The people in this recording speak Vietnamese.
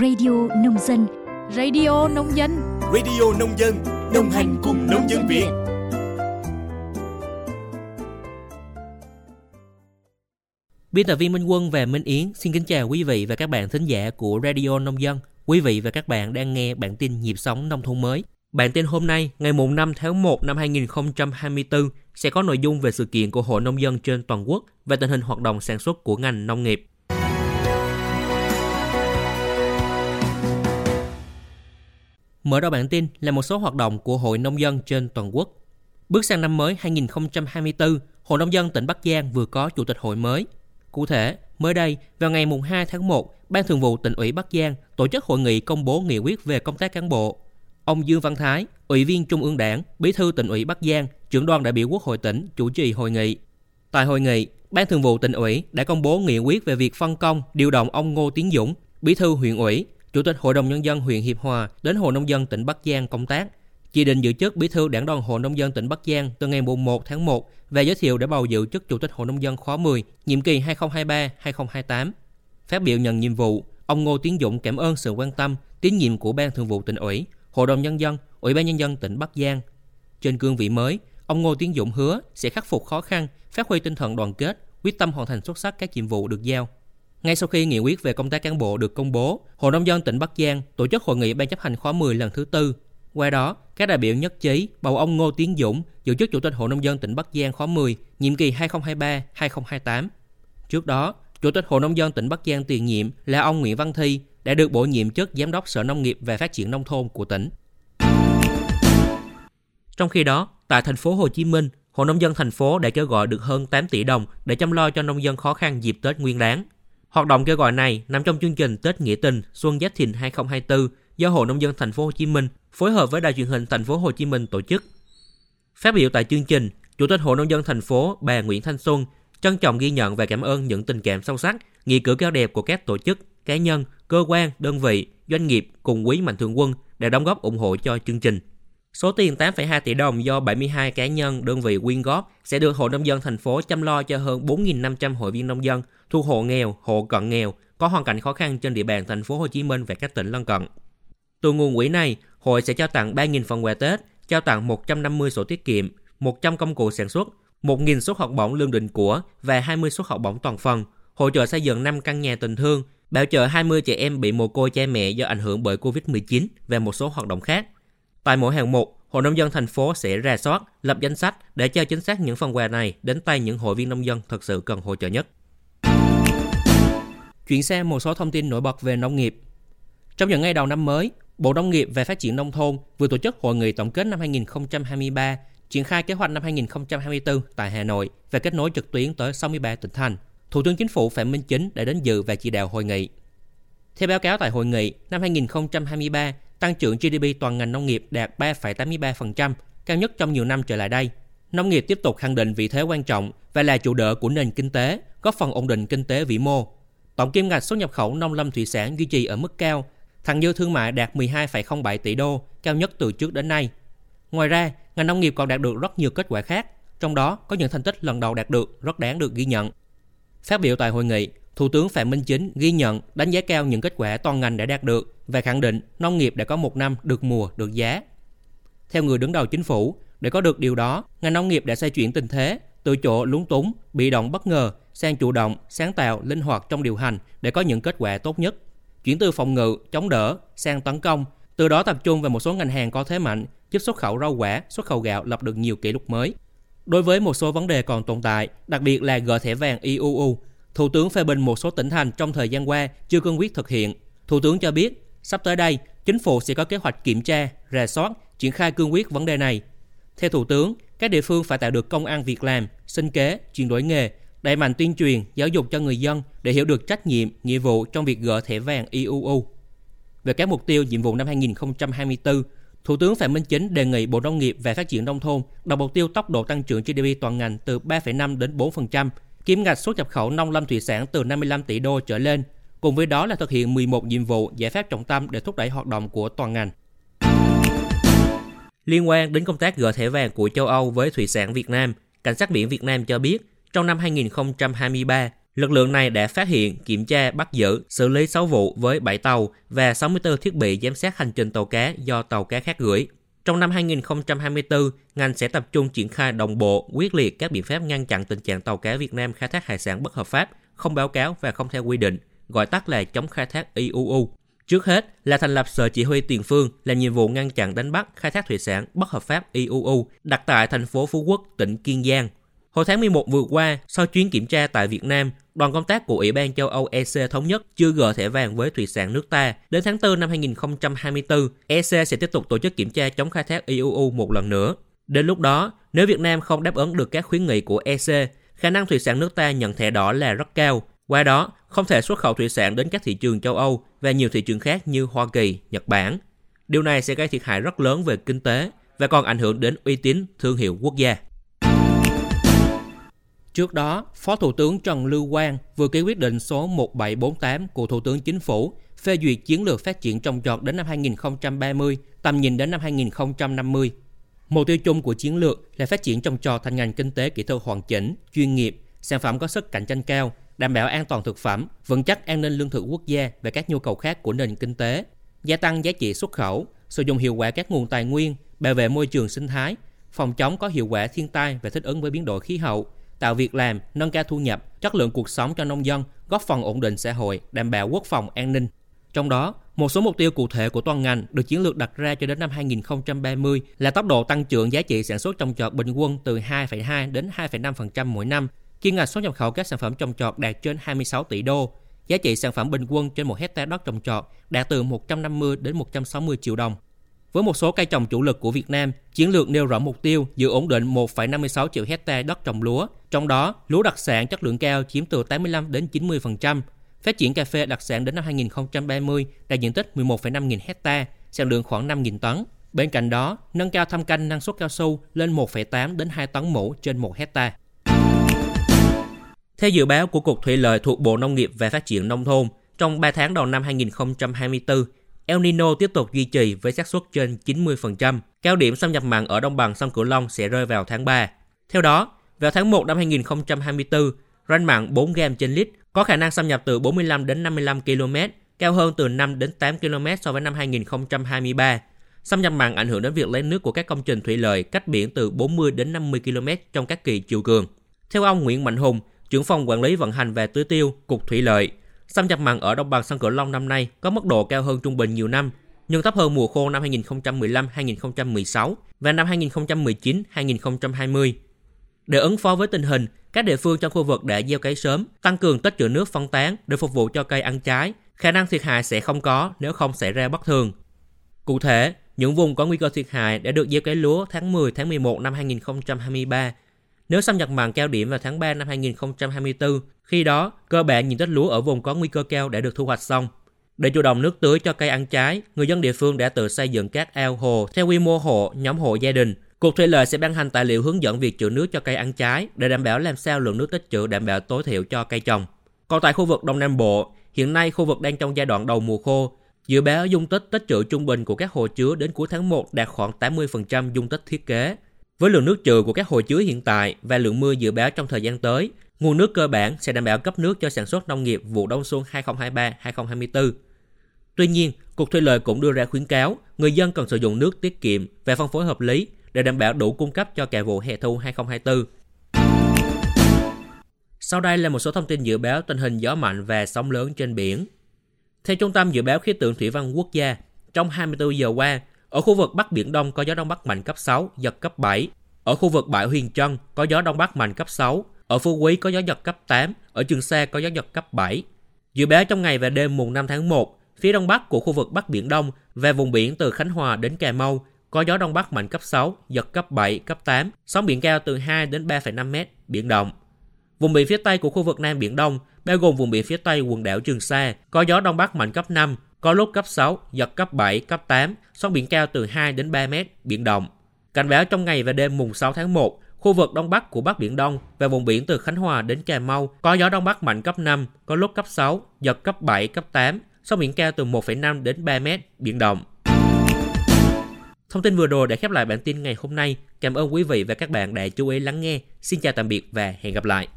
Radio Nông Dân Radio Nông Dân Radio Nông Dân Đồng hành cùng nông dân Việt Biên tập viên Minh Quân và Minh Yến xin kính chào quý vị và các bạn thính giả của Radio Nông Dân. Quý vị và các bạn đang nghe bản tin nhịp sống nông thôn mới. Bản tin hôm nay, ngày 5 tháng 1 năm 2024, sẽ có nội dung về sự kiện của Hội Nông dân trên toàn quốc và tình hình hoạt động sản xuất của ngành nông nghiệp. Mở đầu bản tin là một số hoạt động của Hội Nông dân trên toàn quốc. Bước sang năm mới 2024, Hội Nông dân tỉnh Bắc Giang vừa có chủ tịch hội mới. Cụ thể, mới đây, vào ngày 2 tháng 1, Ban Thường vụ tỉnh ủy Bắc Giang tổ chức hội nghị công bố nghị quyết về công tác cán bộ. Ông Dương Văn Thái, Ủy viên Trung ương Đảng, Bí thư tỉnh ủy Bắc Giang, trưởng đoàn đại biểu Quốc hội tỉnh chủ trì hội nghị. Tại hội nghị, Ban Thường vụ tỉnh ủy đã công bố nghị quyết về việc phân công điều động ông Ngô Tiến Dũng, Bí thư huyện ủy, Chủ tịch Hội đồng Nhân dân huyện Hiệp Hòa đến Hội Nông dân tỉnh Bắc Giang công tác, chỉ định giữ chức Bí thư Đảng đoàn Hội Nông dân tỉnh Bắc Giang từ ngày 1 tháng 1 và giới thiệu để bầu giữ chức Chủ tịch Hội Nông dân khóa 10, nhiệm kỳ 2023-2028. Phát biểu nhận nhiệm vụ, ông Ngô Tiến Dũng cảm ơn sự quan tâm, tín nhiệm của Ban Thường vụ tỉnh ủy, Hội đồng Nhân dân, Ủy ban Nhân dân tỉnh Bắc Giang. Trên cương vị mới, ông Ngô Tiến Dũng hứa sẽ khắc phục khó khăn, phát huy tinh thần đoàn kết, quyết tâm hoàn thành xuất sắc các nhiệm vụ được giao. Ngay sau khi nghị quyết về công tác cán bộ được công bố, Hội nông dân tỉnh Bắc Giang tổ chức hội nghị ban chấp hành khóa 10 lần thứ tư. Qua đó, các đại biểu nhất trí bầu ông Ngô Tiến Dũng giữ chức Chủ tịch Hội nông dân tỉnh Bắc Giang khóa 10, nhiệm kỳ 2023-2028. Trước đó, Chủ tịch Hội nông dân tỉnh Bắc Giang tiền nhiệm là ông Nguyễn Văn Thi đã được bổ nhiệm chức Giám đốc Sở Nông nghiệp và Phát triển nông thôn của tỉnh. Trong khi đó, tại thành phố Hồ Chí Minh, Hội nông dân thành phố đã kêu gọi được hơn 8 tỷ đồng để chăm lo cho nông dân khó khăn dịp Tết Nguyên đán. Hoạt động kêu gọi này nằm trong chương trình Tết nghĩa tình Xuân Giáp Thìn 2024 do Hội nông dân thành phố Hồ Chí Minh phối hợp với Đài truyền hình thành phố Hồ Chí Minh tổ chức. Phát biểu tại chương trình, Chủ tịch Hội nông dân thành phố bà Nguyễn Thanh Xuân trân trọng ghi nhận và cảm ơn những tình cảm sâu sắc, nghĩa cử cao đẹp của các tổ chức, cá nhân, cơ quan, đơn vị, doanh nghiệp cùng quý mạnh thường quân đã đóng góp ủng hộ cho chương trình. Số tiền 8,2 tỷ đồng do 72 cá nhân đơn vị quyên góp sẽ được Hội nông dân thành phố chăm lo cho hơn 4.500 hội viên nông dân thuộc hộ nghèo, hộ cận nghèo có hoàn cảnh khó khăn trên địa bàn thành phố Hồ Chí Minh và các tỉnh lân cận. Từ nguồn quỹ này, hội sẽ trao tặng 3.000 phần quà Tết, trao tặng 150 sổ tiết kiệm, 100 công cụ sản xuất, 1.000 suất học bổng lương định của và 20 suất học bổng toàn phần, hỗ trợ xây dựng 5 căn nhà tình thương, bảo trợ 20 trẻ em bị mồ côi cha mẹ do ảnh hưởng bởi Covid-19 và một số hoạt động khác. Tại mỗi hạng mục, Hội nông dân thành phố sẽ ra soát, lập danh sách để cho chính xác những phần quà này đến tay những hội viên nông dân thật sự cần hỗ trợ nhất. Chuyển sang một số thông tin nổi bật về nông nghiệp. Trong những ngày đầu năm mới, Bộ Nông nghiệp và Phát triển Nông thôn vừa tổ chức hội nghị tổng kết năm 2023, triển khai kế hoạch năm 2024 tại Hà Nội và kết nối trực tuyến tới 63 tỉnh thành. Thủ tướng Chính phủ Phạm Minh Chính đã đến dự và chỉ đạo hội nghị. Theo báo cáo tại hội nghị, năm 2023, tăng trưởng GDP toàn ngành nông nghiệp đạt 3,83%, cao nhất trong nhiều năm trở lại đây. Nông nghiệp tiếp tục khẳng định vị thế quan trọng và là trụ đỡ của nền kinh tế, góp phần ổn định kinh tế vĩ mô. Tổng kim ngạch xuất nhập khẩu nông lâm thủy sản duy trì ở mức cao, thặng dư thương mại đạt 12,07 tỷ đô, cao nhất từ trước đến nay. Ngoài ra, ngành nông nghiệp còn đạt được rất nhiều kết quả khác, trong đó có những thành tích lần đầu đạt được rất đáng được ghi nhận. Phát biểu tại hội nghị, Thủ tướng Phạm Minh Chính ghi nhận, đánh giá cao những kết quả toàn ngành đã đạt được và khẳng định nông nghiệp đã có một năm được mùa, được giá. Theo người đứng đầu chính phủ, để có được điều đó, ngành nông nghiệp đã xoay chuyển tình thế, từ chỗ lúng túng, bị động bất ngờ sang chủ động, sáng tạo, linh hoạt trong điều hành để có những kết quả tốt nhất. Chuyển từ phòng ngự, chống đỡ sang tấn công, từ đó tập trung vào một số ngành hàng có thế mạnh, giúp xuất khẩu rau quả, xuất khẩu gạo lập được nhiều kỷ lục mới. Đối với một số vấn đề còn tồn tại, đặc biệt là gỡ thẻ vàng IUU, Thủ tướng phê bình một số tỉnh thành trong thời gian qua chưa cương quyết thực hiện. Thủ tướng cho biết, sắp tới đây, chính phủ sẽ có kế hoạch kiểm tra, rà soát, triển khai cương quyết vấn đề này. Theo Thủ tướng, các địa phương phải tạo được công ăn việc làm, sinh kế, chuyển đổi nghề, đẩy mạnh tuyên truyền, giáo dục cho người dân để hiểu được trách nhiệm, nghĩa vụ trong việc gỡ thẻ vàng IUU. Về các mục tiêu nhiệm vụ năm 2024, Thủ tướng Phạm Minh Chính đề nghị Bộ Nông nghiệp và Phát triển Nông thôn đặt mục tiêu tốc độ tăng trưởng GDP toàn ngành từ 3,5 đến 4%, kiếm ngạch xuất nhập khẩu nông lâm thủy sản từ 55 tỷ đô trở lên. Cùng với đó là thực hiện 11 nhiệm vụ giải pháp trọng tâm để thúc đẩy hoạt động của toàn ngành. Liên quan đến công tác gỡ thẻ vàng của châu Âu với thủy sản Việt Nam, Cảnh sát biển Việt Nam cho biết, trong năm 2023, Lực lượng này đã phát hiện, kiểm tra, bắt giữ, xử lý 6 vụ với 7 tàu và 64 thiết bị giám sát hành trình tàu cá do tàu cá khác gửi. Trong năm 2024, ngành sẽ tập trung triển khai đồng bộ, quyết liệt các biện pháp ngăn chặn tình trạng tàu cá Việt Nam khai thác hải sản bất hợp pháp, không báo cáo và không theo quy định, gọi tắt là chống khai thác IUU. Trước hết là thành lập Sở Chỉ huy Tiền phương là nhiệm vụ ngăn chặn đánh bắt, khai thác thủy sản bất hợp pháp IUU, đặt tại thành phố Phú Quốc, tỉnh Kiên Giang. Hồi tháng 11 vừa qua, sau chuyến kiểm tra tại Việt Nam, đoàn công tác của Ủy ban châu Âu EC thống nhất chưa gỡ thẻ vàng với thủy sản nước ta. Đến tháng 4 năm 2024, EC sẽ tiếp tục tổ chức kiểm tra chống khai thác IUU một lần nữa. Đến lúc đó, nếu Việt Nam không đáp ứng được các khuyến nghị của EC, khả năng thủy sản nước ta nhận thẻ đỏ là rất cao. Qua đó, không thể xuất khẩu thủy sản đến các thị trường châu Âu và nhiều thị trường khác như Hoa Kỳ, Nhật Bản. Điều này sẽ gây thiệt hại rất lớn về kinh tế và còn ảnh hưởng đến uy tín thương hiệu quốc gia. Trước đó, Phó Thủ tướng Trần Lưu Quang vừa ký quyết định số 1748 của Thủ tướng Chính phủ phê duyệt chiến lược phát triển trồng trọt đến năm 2030, tầm nhìn đến năm 2050. Mục tiêu chung của chiến lược là phát triển trồng trọt thành ngành kinh tế kỹ thuật hoàn chỉnh, chuyên nghiệp, sản phẩm có sức cạnh tranh cao, đảm bảo an toàn thực phẩm, vững chắc an ninh lương thực quốc gia và các nhu cầu khác của nền kinh tế, gia tăng giá trị xuất khẩu, sử dụng hiệu quả các nguồn tài nguyên, bảo vệ môi trường sinh thái, phòng chống có hiệu quả thiên tai và thích ứng với biến đổi khí hậu, tạo việc làm, nâng cao thu nhập, chất lượng cuộc sống cho nông dân, góp phần ổn định xã hội, đảm bảo quốc phòng an ninh. Trong đó, một số mục tiêu cụ thể của toàn ngành được chiến lược đặt ra cho đến năm 2030 là tốc độ tăng trưởng giá trị sản xuất trồng trọt bình quân từ 2,2 đến 2,5% mỗi năm, kim ngạch xuất nhập khẩu các sản phẩm trồng trọt đạt trên 26 tỷ đô, giá trị sản phẩm bình quân trên một hectare đất trồng trọt đạt từ 150 đến 160 triệu đồng. Với một số cây trồng chủ lực của Việt Nam, chiến lược nêu rõ mục tiêu giữ ổn định 1,56 triệu hectare đất trồng lúa, trong đó lúa đặc sản chất lượng cao chiếm từ 85 đến 90%. Phát triển cà phê đặc sản đến năm 2030 đạt diện tích 11,5 nghìn hectare, sản lượng khoảng 5 nghìn tấn. Bên cạnh đó, nâng cao thăm canh năng suất cao su lên 1,8 đến 2 tấn mũ trên 1 hectare. Theo dự báo của Cục Thủy lợi thuộc Bộ Nông nghiệp và Phát triển Nông thôn, trong 3 tháng đầu năm 2024, El Nino tiếp tục duy trì với xác suất trên 90%. Cao điểm xâm nhập mặn ở đồng bằng sông Cửu Long sẽ rơi vào tháng 3. Theo đó, vào tháng 1 năm 2024, ranh mặn 4 gram trên lít có khả năng xâm nhập từ 45 đến 55 km, cao hơn từ 5 đến 8 km so với năm 2023. Xâm nhập mặn ảnh hưởng đến việc lấy nước của các công trình thủy lợi cách biển từ 40 đến 50 km trong các kỳ chiều cường. Theo ông Nguyễn Mạnh Hùng, trưởng phòng quản lý vận hành về tưới tiêu, Cục Thủy lợi, xâm nhập mặn ở đồng bằng sông Cửu Long năm nay có mức độ cao hơn trung bình nhiều năm, nhưng thấp hơn mùa khô năm 2015-2016 và năm 2019-2020. Để ứng phó với tình hình, các địa phương trong khu vực đã gieo cấy sớm, tăng cường tích trữ nước phân tán để phục vụ cho cây ăn trái. Khả năng thiệt hại sẽ không có nếu không xảy ra bất thường. Cụ thể, những vùng có nguy cơ thiệt hại đã được gieo cấy lúa tháng 10 tháng 11 năm 2023 nếu xâm nhập mặn cao điểm vào tháng 3 năm 2024, khi đó cơ bản diện tích lúa ở vùng có nguy cơ cao đã được thu hoạch xong. Để chủ động nước tưới cho cây ăn trái, người dân địa phương đã tự xây dựng các ao hồ theo quy mô hộ, nhóm hộ gia đình. Cục Thủy lợi sẽ ban hành tài liệu hướng dẫn việc trữ nước cho cây ăn trái để đảm bảo làm sao lượng nước tích trữ đảm bảo tối thiểu cho cây trồng. Còn tại khu vực Đông Nam Bộ, hiện nay khu vực đang trong giai đoạn đầu mùa khô, dự báo dung tích tích trữ trung bình của các hồ chứa đến cuối tháng 1 đạt khoảng 80% dung tích thiết kế. Với lượng nước trữ của các hồ chứa hiện tại và lượng mưa dự báo trong thời gian tới, nguồn nước cơ bản sẽ đảm bảo cấp nước cho sản xuất nông nghiệp vụ đông xuân 2023-2024. Tuy nhiên, Cục Thủy lợi cũng đưa ra khuyến cáo người dân cần sử dụng nước tiết kiệm và phân phối hợp lý để đảm bảo đủ cung cấp cho cả vụ hè thu 2024. Sau đây là một số thông tin dự báo tình hình gió mạnh và sóng lớn trên biển. Theo Trung tâm Dự báo Khí tượng Thủy văn Quốc gia, trong 24 giờ qua, ở khu vực Bắc Biển Đông có gió Đông Bắc mạnh cấp 6, giật cấp 7. Ở khu vực bãi Huyền Trân có gió Đông Bắc mạnh cấp 6. Ở Phú Quý có gió giật cấp 8. Ở Trường Sa có gió giật cấp 7. Dự báo trong ngày và đêm mùng 5 tháng 1, phía đông bắc của khu vực Bắc Biển Đông và vùng biển từ Khánh Hòa đến Cà Mau có gió Đông Bắc mạnh cấp 6, giật cấp 7, cấp 8, sóng biển cao từ 2 đến 3,5 mét, biển động. Vùng biển phía Tây của khu vực Nam Biển Đông, bao gồm vùng biển phía Tây quần đảo Trường Sa, có gió Đông Bắc mạnh cấp 5, có lúc cấp 6, giật cấp 7, cấp 8, sóng biển cao từ 2 đến 3 mét, biển động. Cảnh báo trong ngày và đêm mùng 6 tháng 1, khu vực đông bắc của Bắc Biển Đông và vùng biển từ Khánh Hòa đến Cà Mau có gió đông bắc mạnh cấp 5, có lúc cấp 6, giật cấp 7, cấp 8, sóng biển cao từ 1,5 đến 3 mét, biển động. Thông tin vừa rồi đã khép lại bản tin ngày hôm nay. Cảm ơn quý vị và các bạn đã chú ý lắng nghe. Xin chào tạm biệt và hẹn gặp lại.